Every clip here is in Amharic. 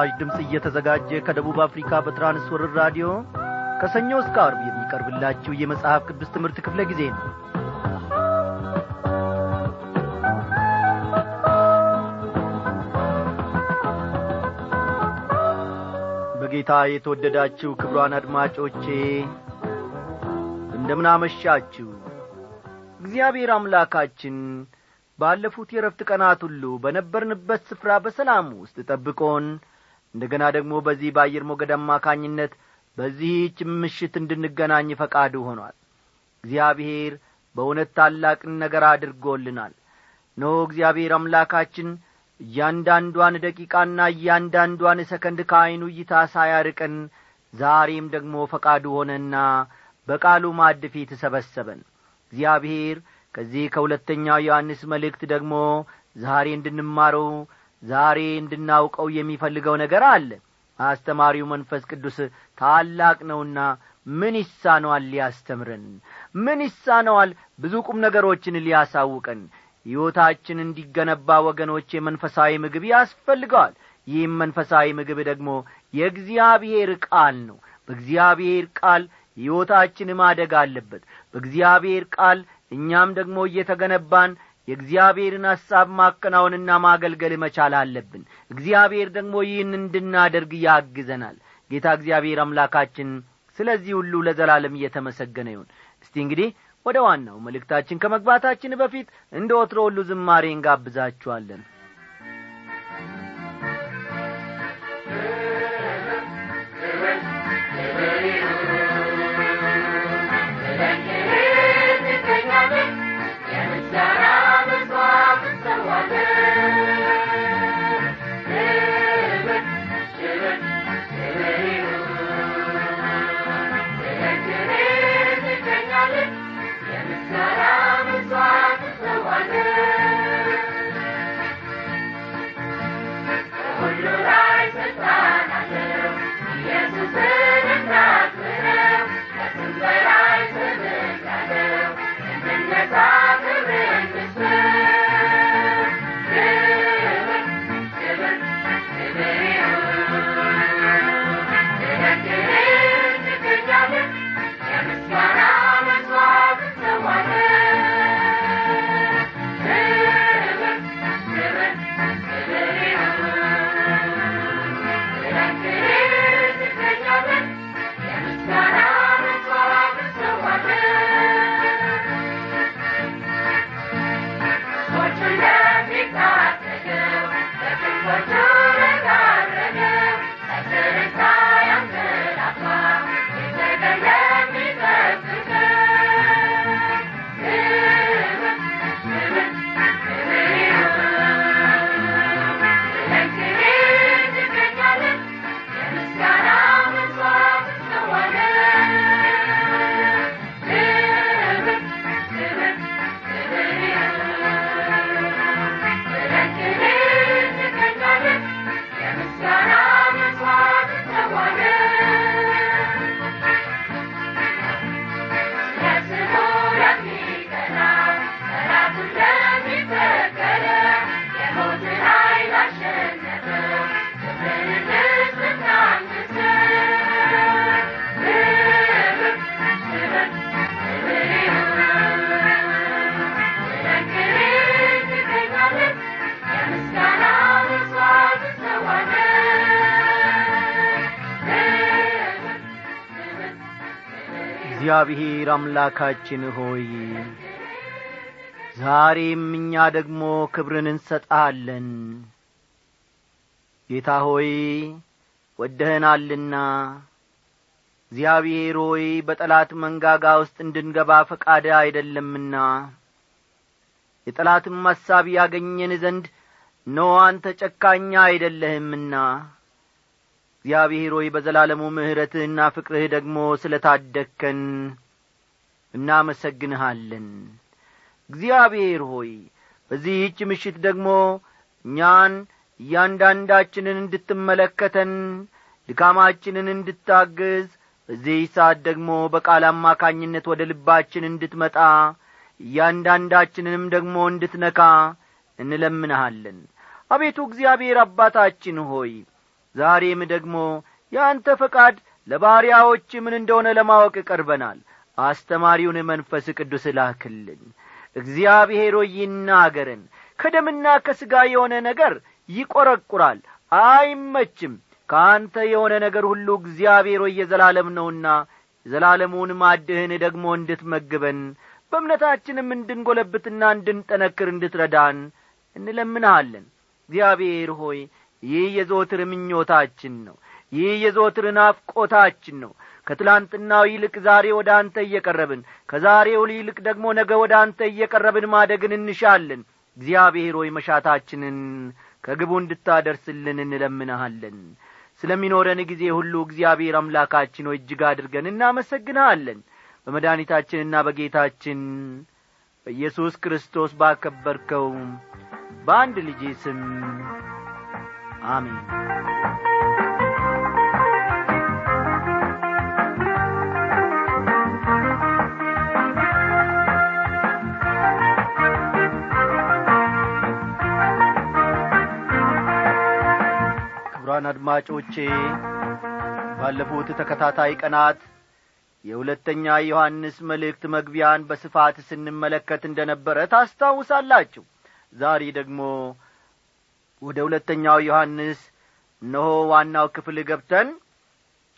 ይህ ምስራች ድምፅ እየተዘጋጀ ከደቡብ አፍሪካ በትራንስወርር ራዲዮ ከሰኞ እስከ አርብ የሚቀርብላችሁ የመጽሐፍ ቅዱስ ትምህርት ክፍለ ጊዜ ነው። በጌታ የተወደዳችሁ ክብሯን አድማጮቼ እንደምናመሻችሁ። እግዚአብሔር አምላካችን ባለፉት የረፍት ቀናት ሁሉ በነበርንበት ስፍራ በሰላም ውስጥ ጠብቆን እንደ ገና ደግሞ በዚህ በአየር ሞገድ አማካኝነት በዚህች ምሽት እንድንገናኝ ፈቃዱ ሆኗል። እግዚአብሔር በእውነት ታላቅን ነገር አድርጎልናል። ኖ እግዚአብሔር አምላካችን እያንዳንዷን ደቂቃና እያንዳንዷን ሰከንድ ከዐይኑ እይታ ሳያርቀን ዛሬም ደግሞ ፈቃዱ ሆነና በቃሉ ማዕድ ፊት ሰበሰበን። እግዚአብሔር ከዚህ ከሁለተኛው ዮሐንስ መልእክት ደግሞ ዛሬ እንድንማረው ዛሬ እንድናውቀው የሚፈልገው ነገር አለ። አስተማሪው መንፈስ ቅዱስ ታላቅ ነውና ምን ይሳነዋል ሊያስተምረን? ምን ይሳነዋል? ብዙ ቁም ነገሮችን ሊያሳውቀን። ሕይወታችን እንዲገነባ ወገኖች የመንፈሳዊ ምግብ ያስፈልገዋል። ይህም መንፈሳዊ ምግብ ደግሞ የእግዚአብሔር ቃል ነው። በእግዚአብሔር ቃል ሕይወታችን ማደግ አለበት። በእግዚአብሔር ቃል እኛም ደግሞ እየተገነባን የእግዚአብሔርን ሐሳብ ማከናወንና ማገልገል መቻል አለብን። እግዚአብሔር ደግሞ ይህን እንድናደርግ ያግዘናል። ጌታ እግዚአብሔር አምላካችን ስለዚህ ሁሉ ለዘላለም እየተመሰገነ ይሁን። እስቲ እንግዲህ ወደ ዋናው መልእክታችን ከመግባታችን በፊት እንደ ወትሮ ሁሉ ዝማሬ እንጋብዛችኋለን እግዚአብሔር አምላካችን ሆይ ዛሬም እኛ ደግሞ ክብርን እንሰጣለን ጌታ ሆይ ወደህናልና እግዚአብሔር ሆይ በጠላት መንጋጋ ውስጥ እንድንገባ ፈቃድ አይደለምና የጠላትም ሐሳብ ያገኘን ዘንድ ኖ አንተ አይደለህምና እግዚአብሔር ሆይ በዘላለሙ ምሕረትህና ፍቅርህ ደግሞ ስለ ታደግከን እናመሰግንሃለን። እግዚአብሔር ሆይ በዚህች ምሽት ደግሞ እኛን እያንዳንዳችንን እንድትመለከተን ድካማችንን እንድታግዝ በዚህ ሰዓት ደግሞ በቃል አማካኝነት ወደ ልባችን እንድትመጣ እያንዳንዳችንንም ደግሞ እንድትነካ እንለምንሃለን። አቤቱ እግዚአብሔር አባታችን ሆይ ዛሬም ደግሞ የአንተ ፈቃድ ለባሪያዎች ምን እንደሆነ ለማወቅ ቀርበናል አስተማሪውን መንፈስ ቅዱስ ላክልን። እግዚአብሔር ሆይ ይናገረን። ከደምና ከሥጋ የሆነ ነገር ይቈረቁራል። አይመችም። ከአንተ የሆነ ነገር ሁሉ እግዚአብሔር ሆይ የዘላለም ነውና የዘላለሙን ማድህን ደግሞ እንድትመግበን በእምነታችንም እንድንጐለብትና እንድንጠነክር እንድትረዳን እንለምንሃለን። እግዚአብሔር ሆይ ይህ የዘወትር ምኞታችን ነው ይህ የዘወትር ናፍቆታችን ነው። ከትላንትናው ይልቅ ዛሬ ወደ አንተ እየቀረብን ከዛሬው ይልቅ ደግሞ ነገ ወደ አንተ እየቀረብን ማደግን እንሻለን። እግዚአብሔር ሆይ መሻታችንን ከግቡ እንድታደርስልን እንለምንሃለን። ስለሚኖረን ጊዜ ሁሉ እግዚአብሔር አምላካችን ሆይ እጅግ አድርገን እናመሰግንሃለን። በመድኃኒታችንና በጌታችን በኢየሱስ ክርስቶስ ባከበርከው በአንድ ልጄ ስም አሜን ክቡራን አድማጮቼ ባለፉት ተከታታይ ቀናት የሁለተኛ ዮሐንስ መልእክት መግቢያን በስፋት ስንመለከት እንደ ነበረ ታስታውሳላችሁ። ዛሬ ደግሞ ወደ ሁለተኛው ዮሐንስ እነሆ ዋናው ክፍል ገብተን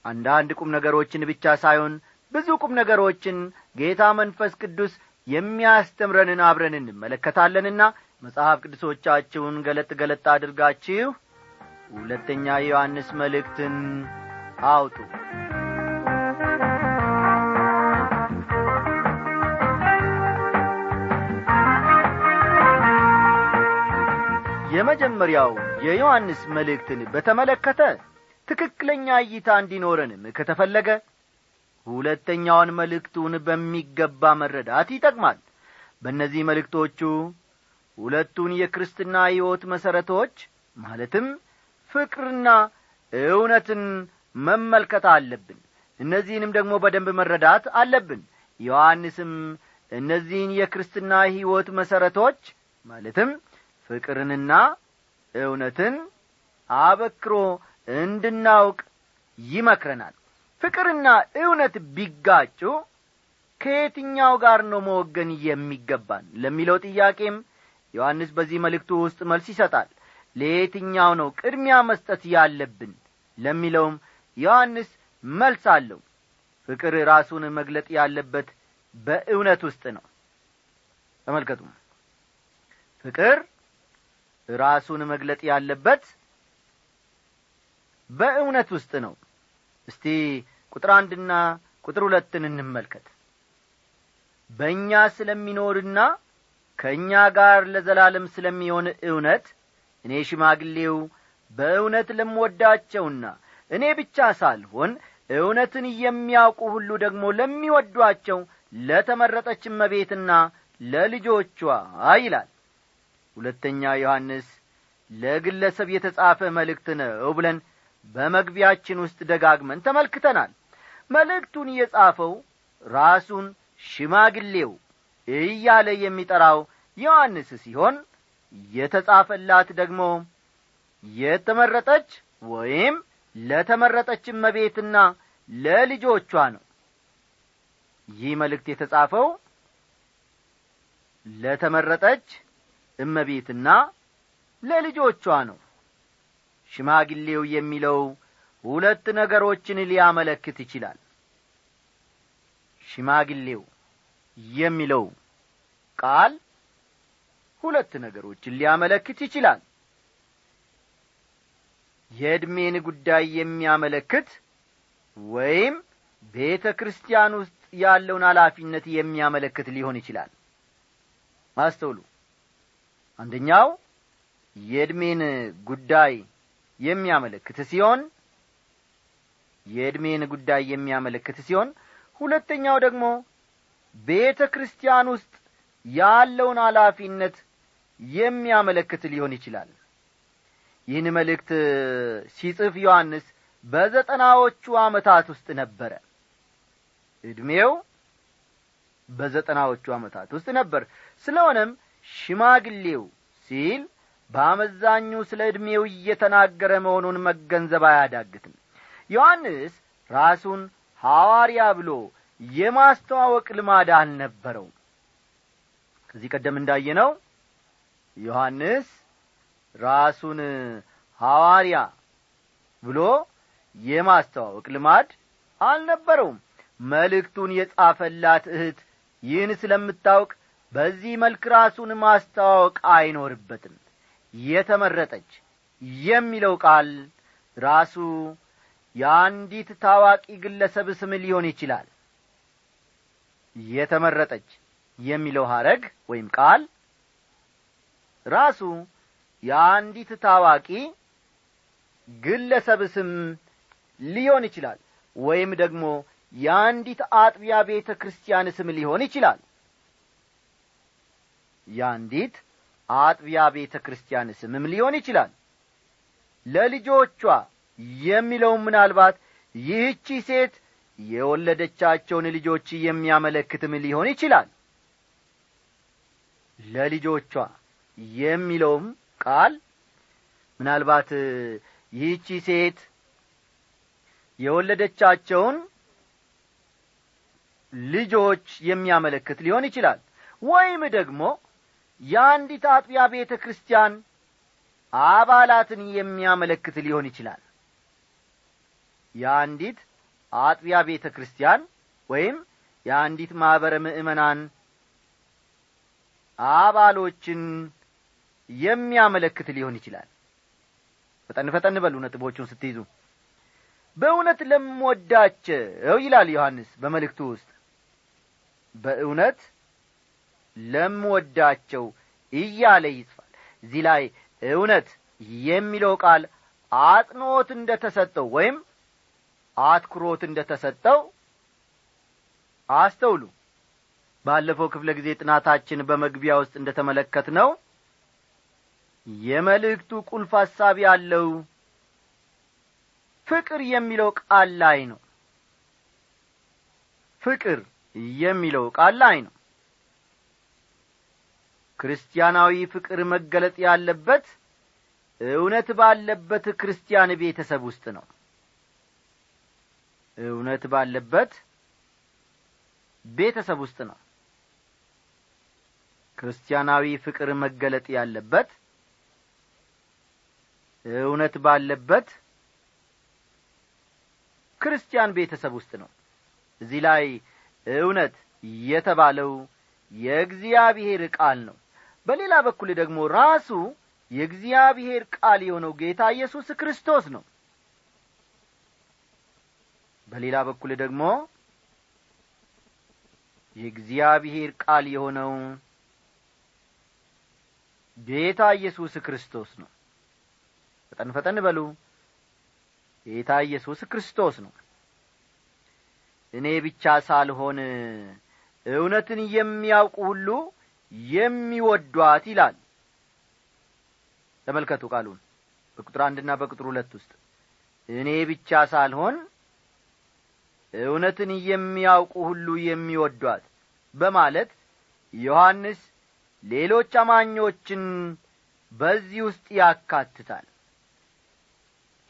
አንዳንድ ቁም ነገሮችን ብቻ ሳይሆን ብዙ ቁም ነገሮችን ጌታ መንፈስ ቅዱስ የሚያስተምረንን አብረን እንመለከታለንና መጽሐፍ ቅዱሶቻችሁን ገለጥ ገለጥ አድርጋችሁ ሁለተኛ ዮሐንስ መልእክትን አውጡ። የመጀመሪያው የዮሐንስ መልእክትን በተመለከተ ትክክለኛ እይታ እንዲኖረንም ከተፈለገ ሁለተኛውን መልእክቱን በሚገባ መረዳት ይጠቅማል። በእነዚህ መልእክቶቹ ሁለቱን የክርስትና ሕይወት መሠረቶች ማለትም ፍቅርና እውነትን መመልከት አለብን። እነዚህንም ደግሞ በደንብ መረዳት አለብን። ዮሐንስም እነዚህን የክርስትና ሕይወት መሠረቶች ማለትም ፍቅርንና እውነትን አበክሮ እንድናውቅ ይመክረናል። ፍቅርና እውነት ቢጋጩ ከየትኛው ጋር ነው መወገን የሚገባን ለሚለው ጥያቄም ዮሐንስ በዚህ መልእክቱ ውስጥ መልስ ይሰጣል ለየትኛው ነው ቅድሚያ መስጠት ያለብን? ለሚለውም ዮሐንስ መልስ አለው። ፍቅር ራሱን መግለጥ ያለበት በእውነት ውስጥ ነው። ተመልከቱ። ፍቅር ራሱን መግለጥ ያለበት በእውነት ውስጥ ነው። እስቲ ቁጥር አንድና ቁጥር ሁለትን እንመልከት። በእኛ ስለሚኖርና ከእኛ ጋር ለዘላለም ስለሚሆን እውነት እኔ ሽማግሌው በእውነት ለምወዳቸውና እኔ ብቻ ሳልሆን እውነትን የሚያውቁ ሁሉ ደግሞ ለሚወዷቸው ለተመረጠች መቤትና ለልጆቿ ይላል። ሁለተኛ ዮሐንስ ለግለሰብ የተጻፈ መልእክት ነው ብለን በመግቢያችን ውስጥ ደጋግመን ተመልክተናል። መልእክቱን የጻፈው ራሱን ሽማግሌው እያለ የሚጠራው ዮሐንስ ሲሆን የተጻፈላት ደግሞ የተመረጠች ወይም ለተመረጠች እመቤትና ለልጆቿ ነው። ይህ መልእክት የተጻፈው ለተመረጠች እመቤትና ለልጆቿ ነው። ሽማግሌው የሚለው ሁለት ነገሮችን ሊያመለክት ይችላል። ሽማግሌው የሚለው ቃል ሁለት ነገሮችን ሊያመለክት ይችላል። የዕድሜን ጉዳይ የሚያመለክት ወይም ቤተ ክርስቲያን ውስጥ ያለውን ኃላፊነት የሚያመለክት ሊሆን ይችላል። አስተውሉ አንደኛው የዕድሜን ጉዳይ የሚያመለክት ሲሆን የዕድሜን ጉዳይ የሚያመለክት ሲሆን ሁለተኛው ደግሞ ቤተ ክርስቲያን ውስጥ ያለውን ኃላፊነት የሚያመለክት ሊሆን ይችላል። ይህን መልእክት ሲጽፍ ዮሐንስ በዘጠናዎቹ ዓመታት ውስጥ ነበረ። ዕድሜው በዘጠናዎቹ ዓመታት ውስጥ ነበር። ስለሆነም ሽማግሌው ሲል በአመዛኙ ስለ ዕድሜው እየተናገረ መሆኑን መገንዘብ አያዳግትም። ዮሐንስ ራሱን ሐዋርያ ብሎ የማስተዋወቅ ልማድ አልነበረው ከዚህ ቀደም እንዳየነው ዮሐንስ ራሱን ሐዋርያ ብሎ የማስተዋወቅ ልማድ አልነበረውም። መልእክቱን የጻፈላት እህት ይህን ስለምታውቅ በዚህ መልክ ራሱን ማስተዋወቅ አይኖርበትም። የተመረጠች የሚለው ቃል ራሱ የአንዲት ታዋቂ ግለሰብ ስም ሊሆን ይችላል። የተመረጠች የሚለው ሐረግ ወይም ቃል ራሱ የአንዲት ታዋቂ ግለሰብ ስም ሊሆን ይችላል ወይም ደግሞ የአንዲት አጥቢያ ቤተ ክርስቲያን ስም ሊሆን ይችላል። የአንዲት አጥቢያ ቤተ ክርስቲያን ስምም ሊሆን ይችላል። ለልጆቿ የሚለውም ምናልባት ይህቺ ሴት የወለደቻቸውን ልጆች የሚያመለክትም ሊሆን ይችላል። ለልጆቿ የሚለውም ቃል ምናልባት ይህቺ ሴት የወለደቻቸውን ልጆች የሚያመለክት ሊሆን ይችላል። ወይም ደግሞ የአንዲት አጥቢያ ቤተ ክርስቲያን አባላትን የሚያመለክት ሊሆን ይችላል። የአንዲት አጥቢያ ቤተ ክርስቲያን ወይም የአንዲት ማኅበረ ምእመናን አባሎችን የሚያመለክት ሊሆን ይችላል። ፈጠን ፈጠን በሉ ነጥቦቹን ስትይዙ። በእውነት ለምወዳቸው ይላል ዮሐንስ በመልእክቱ ውስጥ በእውነት ለምወዳቸው እያለ ይጽፋል። እዚህ ላይ እውነት የሚለው ቃል አጥኖት እንደ ተሰጠው ወይም አትኩሮት እንደ ተሰጠው አስተውሉ። ባለፈው ክፍለ ጊዜ ጥናታችን በመግቢያ ውስጥ እንደ ተመለከት ነው የመልእክቱ ቁልፍ ሐሳብ ያለው ፍቅር የሚለው ቃል ላይ ነው። ፍቅር የሚለው ቃል ላይ ነው። ክርስቲያናዊ ፍቅር መገለጥ ያለበት እውነት ባለበት ክርስቲያን ቤተሰብ ውስጥ ነው። እውነት ባለበት ቤተሰብ ውስጥ ነው። ክርስቲያናዊ ፍቅር መገለጥ ያለበት እውነት ባለበት ክርስቲያን ቤተሰብ ውስጥ ነው። እዚህ ላይ እውነት የተባለው የእግዚአብሔር ቃል ነው። በሌላ በኩል ደግሞ ራሱ የእግዚአብሔር ቃል የሆነው ጌታ ኢየሱስ ክርስቶስ ነው። በሌላ በኩል ደግሞ የእግዚአብሔር ቃል የሆነው ጌታ ኢየሱስ ክርስቶስ ነው ፈጠን ፈጠን በሉ። ጌታ ኢየሱስ ክርስቶስ ነው። እኔ ብቻ ሳልሆን እውነትን የሚያውቁ ሁሉ የሚወዷት ይላል። ተመልከቱ ቃሉን በቁጥር አንድና በቁጥር ሁለት ውስጥ። እኔ ብቻ ሳልሆን እውነትን የሚያውቁ ሁሉ የሚወዷት በማለት ዮሐንስ ሌሎች አማኞችን በዚህ ውስጥ ያካትታል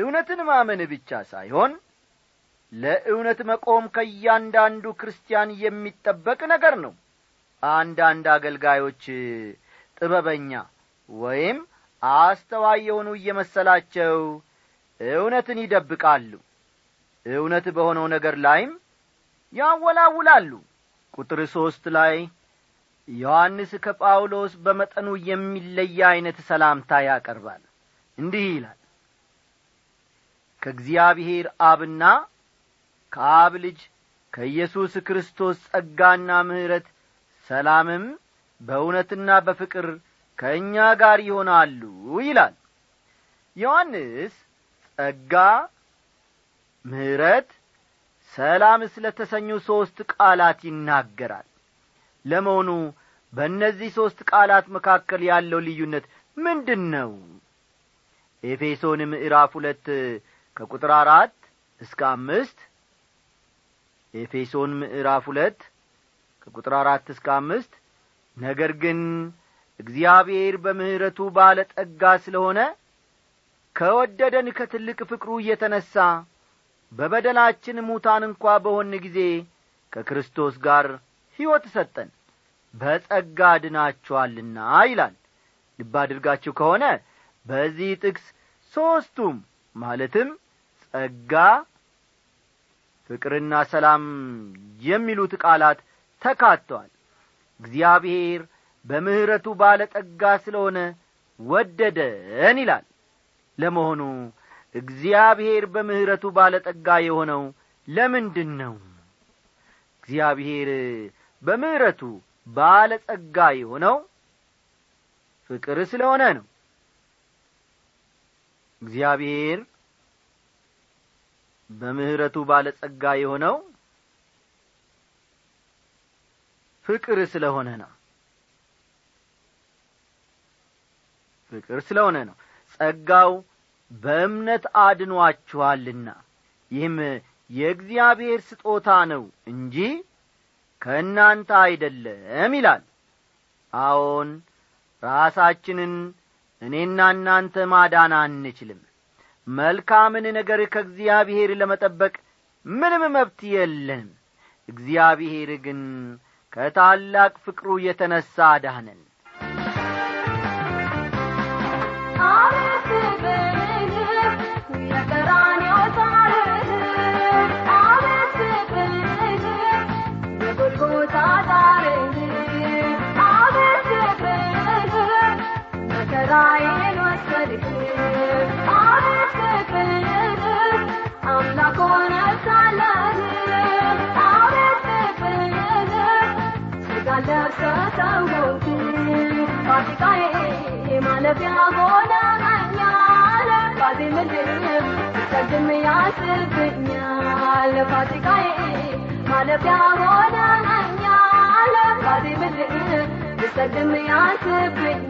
እውነትን ማመን ብቻ ሳይሆን ለእውነት መቆም ከእያንዳንዱ ክርስቲያን የሚጠበቅ ነገር ነው። አንዳንድ አገልጋዮች ጥበበኛ ወይም አስተዋይ የሆኑ እየመሰላቸው እውነትን ይደብቃሉ። እውነት በሆነው ነገር ላይም ያወላውላሉ። ቁጥር ሦስት ላይ ዮሐንስ ከጳውሎስ በመጠኑ የሚለየ ዐይነት ሰላምታ ያቀርባል። እንዲህ ይላል ከእግዚአብሔር አብና ከአብ ልጅ ከኢየሱስ ክርስቶስ ጸጋና ምሕረት ሰላምም በእውነትና በፍቅር ከእኛ ጋር ይሆናሉ ይላል። ዮሐንስ ጸጋ ምሕረት ሰላም ስለ ተሰኙ ሦስት ቃላት ይናገራል። ለመሆኑ በእነዚህ ሦስት ቃላት መካከል ያለው ልዩነት ምንድን ነው ኤፌሶን ምዕራፍ ሁለት ከቁጥር አራት እስከ አምስት ኤፌሶን ምዕራፍ ሁለት ከቁጥር አራት እስከ አምስት ነገር ግን እግዚአብሔር በምሕረቱ ባለ ጠጋ ስለሆነ ከወደደን ከትልቅ ፍቅሩ እየተነሣ በበደላችን ሙታን እንኳ በሆን ጊዜ ከክርስቶስ ጋር ሕይወት ሰጠን። በጸጋ ድናችኋልና ይላል። ልብ አድርጋችሁ ከሆነ በዚህ ጥቅስ ሦስቱም ማለትም ጸጋ ፍቅርና ሰላም የሚሉት ቃላት ተካተዋል። እግዚአብሔር በምሕረቱ ባለ ጠጋ ስለሆነ ወደደን ይላል። ለመሆኑ እግዚአብሔር በምሕረቱ ባለ ጠጋ የሆነው ለምንድን ነው እግዚአብሔር በምሕረቱ ባለ ጸጋ የሆነው ፍቅር ስለሆነ ነው። እግዚአብሔር በምሕረቱ ባለ ጸጋ የሆነው ፍቅር ስለሆነ ነው። ፍቅር ስለሆነ ነው። ጸጋው በእምነት አድኗችኋልና ይህም የእግዚአብሔር ስጦታ ነው እንጂ ከእናንተ አይደለም ይላል። አዎን ራሳችንን እኔና እናንተ ማዳን አንችልም መልካምን ነገር ከእግዚአብሔር ለመጠበቅ ምንም መብት የለንም። እግዚአብሔር ግን ከታላቅ ፍቅሩ የተነሣ ዳነን ማለፊያ ሆነኛል ባዜ ምድር ብሰግም ያስብኛል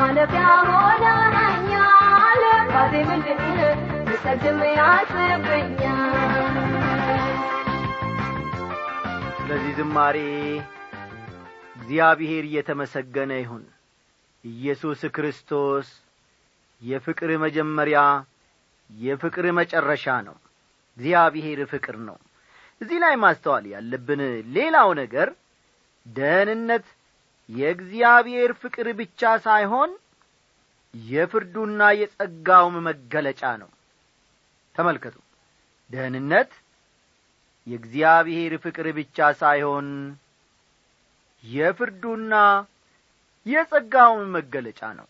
ማለፊያ ሆነኛል ባዜ ምድር እሰግም ያስብኛል ስለዚህ ዝማሬ እግዚአብሔር እየተመሰገነ ይሁን። ኢየሱስ ክርስቶስ የፍቅር መጀመሪያ የፍቅር መጨረሻ ነው። እግዚአብሔር ፍቅር ነው። እዚህ ላይ ማስተዋል ያለብን ሌላው ነገር ደህንነት የእግዚአብሔር ፍቅር ብቻ ሳይሆን የፍርዱና የጸጋውም መገለጫ ነው። ተመልከቱ። ደህንነት የእግዚአብሔር ፍቅር ብቻ ሳይሆን የፍርዱና የጸጋውም መገለጫ ነው።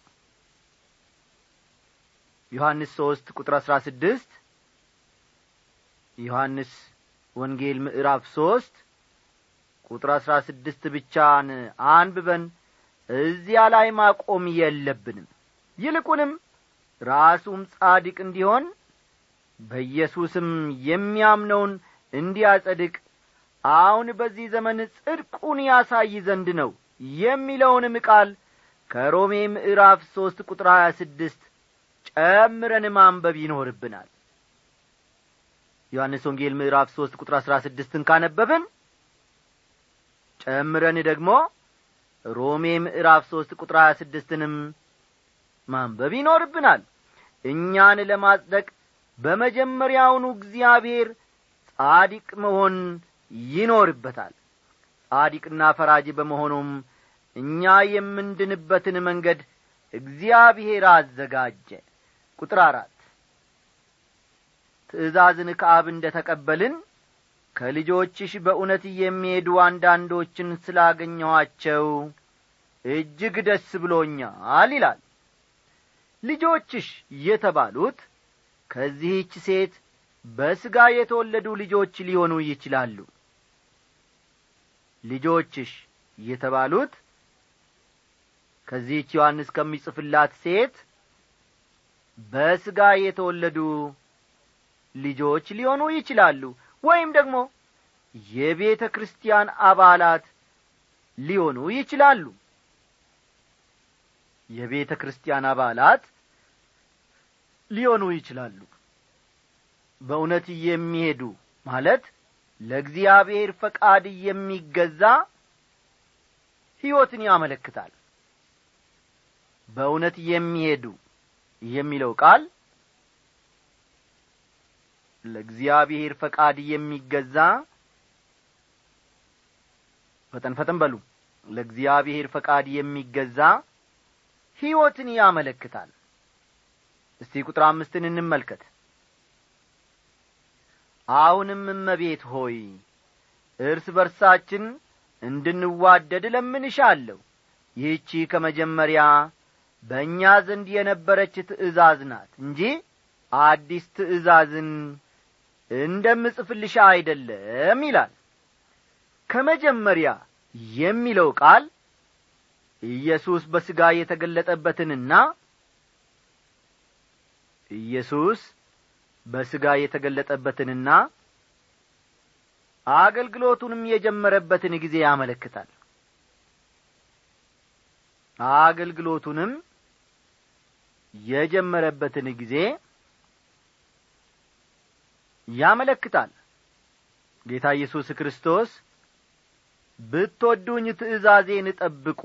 ዮሐንስ ሦስት ቁጥር አሥራ ስድስት ዮሐንስ ወንጌል ምዕራፍ ሦስት ቁጥር አሥራ ስድስት ብቻን አንብበን እዚያ ላይ ማቆም የለብንም። ይልቁንም ራሱም ጻድቅ እንዲሆን በኢየሱስም የሚያምነውን እንዲያጸድቅ አሁን በዚህ ዘመን ጽድቁን ያሳይ ዘንድ ነው የሚለውንም ቃል ከሮሜ ምዕራፍ ሦስት ቁጥር ሀያ ስድስት ጨምረን ማንበብ ይኖርብናል። ዮሐንስ ወንጌል ምዕራፍ ሦስት ቁጥር አሥራ ስድስትን ካነበብን ጨምረን ደግሞ ሮሜ ምዕራፍ ሦስት ቁጥር ሀያ ስድስትንም ማንበብ ይኖርብናል። እኛን ለማጽደቅ በመጀመሪያውኑ እግዚአብሔር ጻዲቅ መሆን ይኖርበታል። ጻዲቅና ፈራጅ በመሆኑም እኛ የምንድንበትን መንገድ እግዚአብሔር አዘጋጀ። ቁጥር አራት ትእዛዝን ከአብ እንደ ተቀበልን ከልጆችሽ በእውነት የሚሄዱ አንዳንዶችን ስላገኘኋቸው እጅግ ደስ ብሎኛል ይላል። ልጆችሽ የተባሉት ከዚህች ሴት በሥጋ የተወለዱ ልጆች ሊሆኑ ይችላሉ። ልጆችሽ የተባሉት ከዚህች ዮሐንስ ከሚጽፍላት ሴት በሥጋ የተወለዱ ልጆች ሊሆኑ ይችላሉ ወይም ደግሞ የቤተ ክርስቲያን አባላት ሊሆኑ ይችላሉ። የቤተ ክርስቲያን አባላት ሊሆኑ ይችላሉ። በእውነት የሚሄዱ ማለት ለእግዚአብሔር ፈቃድ የሚገዛ ሕይወትን ያመለክታል። በእውነት የሚሄዱ የሚለው ቃል ለእግዚአብሔር ፈቃድ የሚገዛ ፈጠን ፈጠን በሉ። ለእግዚአብሔር ፈቃድ የሚገዛ ሕይወትን ያመለክታል። እስቲ ቁጥር አምስትን እንመልከት። አሁንም እመቤት ሆይ እርስ በርሳችን እንድንዋደድ ለምንሻለሁ ይህቺ ከመጀመሪያ በእኛ ዘንድ የነበረች ትእዛዝ ናት እንጂ አዲስ ትእዛዝን እንደምጽፍልሻ አይደለም ይላል። ከመጀመሪያ የሚለው ቃል ኢየሱስ በሥጋ የተገለጠበትንና ኢየሱስ በሥጋ የተገለጠበትንና አገልግሎቱንም የጀመረበትን ጊዜ ያመለክታል። አገልግሎቱንም የጀመረበትን ጊዜ ያመለክታል። ጌታ ኢየሱስ ክርስቶስ ብትወዱኝ ትእዛዜን ጠብቁ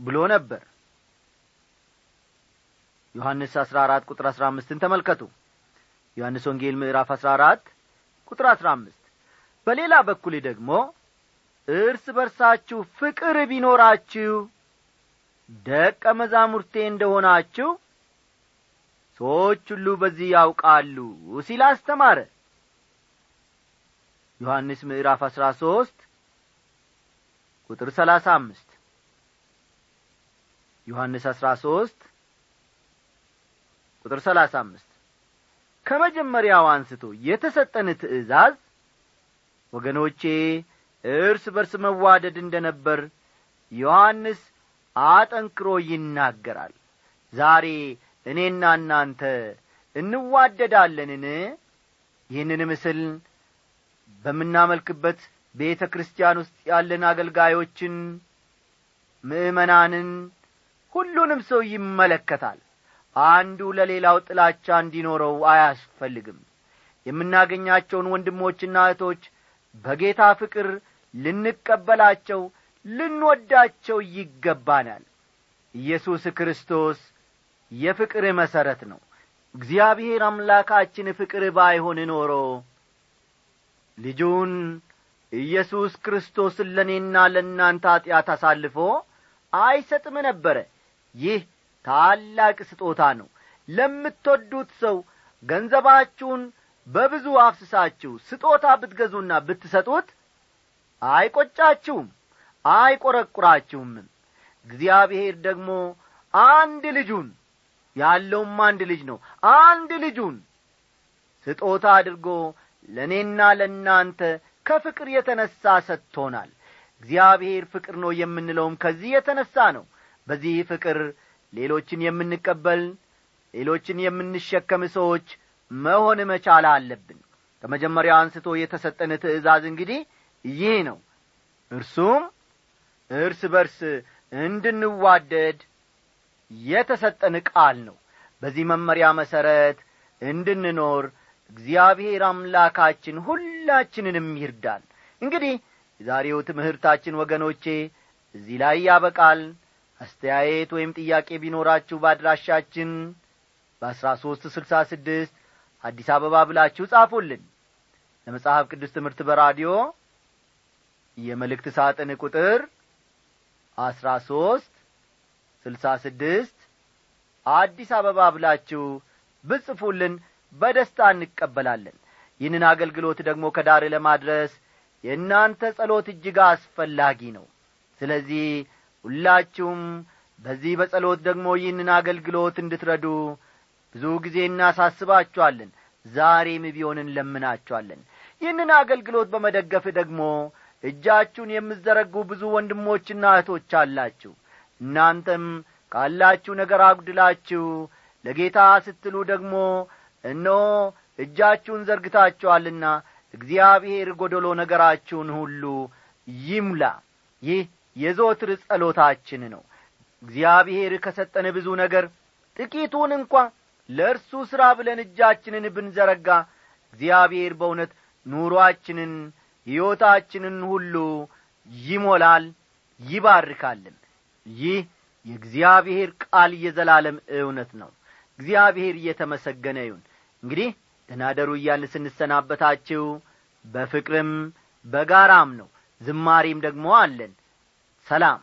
ብሎ ነበር። ዮሐንስ አሥራ አራት ቁጥር አሥራ አምስትን ተመልከቱ። ዮሐንስ ወንጌል ምዕራፍ አሥራ አራት ቁጥር አሥራ አምስት በሌላ በኩል ደግሞ እርስ በርሳችሁ ፍቅር ቢኖራችሁ ደቀ መዛሙርቴ እንደሆናችሁ ሰዎች ሁሉ በዚህ ያውቃሉ ሲል አስተማረ። ዮሐንስ ምዕራፍ አሥራ ሦስት ቁጥር ሰላሳ አምስት ዮሐንስ አሥራ ሦስት ቁጥር ሰላሳ አምስት ከመጀመሪያው አንስቶ የተሰጠን ትእዛዝ ወገኖቼ እርስ በርስ መዋደድ እንደ ነበር ዮሐንስ አጠንክሮ ይናገራል። ዛሬ እኔና እናንተ እንዋደዳለንን? ይህንን ምስል በምናመልክበት ቤተ ክርስቲያን ውስጥ ያለን አገልጋዮችን ምእመናንን ሁሉንም ሰው ይመለከታል። አንዱ ለሌላው ጥላቻ እንዲኖረው አያስፈልግም። የምናገኛቸውን ወንድሞችና እህቶች በጌታ ፍቅር ልንቀበላቸው ልንወዳቸው ይገባናል። ኢየሱስ ክርስቶስ የፍቅር መሠረት ነው። እግዚአብሔር አምላካችን ፍቅር ባይሆን ኖሮ ልጁን ኢየሱስ ክርስቶስን ለእኔና ለእናንተ ኀጢአት አሳልፎ አይሰጥም ነበረ። ይህ ታላቅ ስጦታ ነው። ለምትወዱት ሰው ገንዘባችሁን በብዙ አፍስሳችሁ ስጦታ ብትገዙና ብትሰጡት አይቈጫችሁም አይቈረቁራችሁምም እግዚአብሔር ደግሞ አንድ ልጁን ያለውም አንድ ልጅ ነው። አንድ ልጁን ስጦታ አድርጎ ለእኔና ለእናንተ ከፍቅር የተነሣ ሰጥቶናል። እግዚአብሔር ፍቅር ነው የምንለውም ከዚህ የተነሣ ነው። በዚህ ፍቅር ሌሎችን የምንቀበል ሌሎችን የምንሸከም ሰዎች መሆን መቻል አለብን። ከመጀመሪያው አንስቶ የተሰጠን ትእዛዝ እንግዲህ ይህ ነው። እርሱም እርስ በርስ እንድንዋደድ የተሰጠን ቃል ነው። በዚህ መመሪያ መሠረት እንድንኖር እግዚአብሔር አምላካችን ሁላችንንም ይርዳል እንግዲህ የዛሬው ትምህርታችን ወገኖቼ እዚህ ላይ ያበቃል። አስተያየት ወይም ጥያቄ ቢኖራችሁ በአድራሻችን በአሥራ ሦስት ስልሳ ስድስት አዲስ አበባ ብላችሁ ጻፉልን። ለመጽሐፍ ቅዱስ ትምህርት በራዲዮ የመልእክት ሳጥን ቁጥር አሥራ ሦስት ስልሳ ስድስት አዲስ አበባ ብላችሁ ብጽፉልን በደስታ እንቀበላለን። ይህንን አገልግሎት ደግሞ ከዳር ለማድረስ የእናንተ ጸሎት እጅግ አስፈላጊ ነው። ስለዚህ ሁላችሁም በዚህ በጸሎት ደግሞ ይህንን አገልግሎት እንድትረዱ ብዙ ጊዜ እናሳስባችኋለን። ዛሬም ቢሆን እንለምናችኋለን። ይህንን አገልግሎት በመደገፍ ደግሞ እጃችሁን የምዘረጉ ብዙ ወንድሞችና እህቶች አላችሁ እናንተም ካላችሁ ነገር አጉድላችሁ ለጌታ ስትሉ ደግሞ እነሆ እጃችሁን ዘርግታችኋልና እግዚአብሔር ጐደሎ ነገራችሁን ሁሉ ይሙላ። ይህ የዞትር ጸሎታችን ነው። እግዚአብሔር ከሰጠን ብዙ ነገር ጥቂቱን እንኳ ለእርሱ ሥራ ብለን እጃችንን ብንዘረጋ እግዚአብሔር በእውነት ኑሮአችንን ሕይወታችንን ሁሉ ይሞላል ይባርካልን ይህ የእግዚአብሔር ቃል የዘላለም እውነት ነው። እግዚአብሔር እየተመሰገነ ይሁን። እንግዲህ ደናደሩ እያልን ስንሰናበታችሁ በፍቅርም በጋራም ነው። ዝማሬም ደግሞ አለን። ሰላም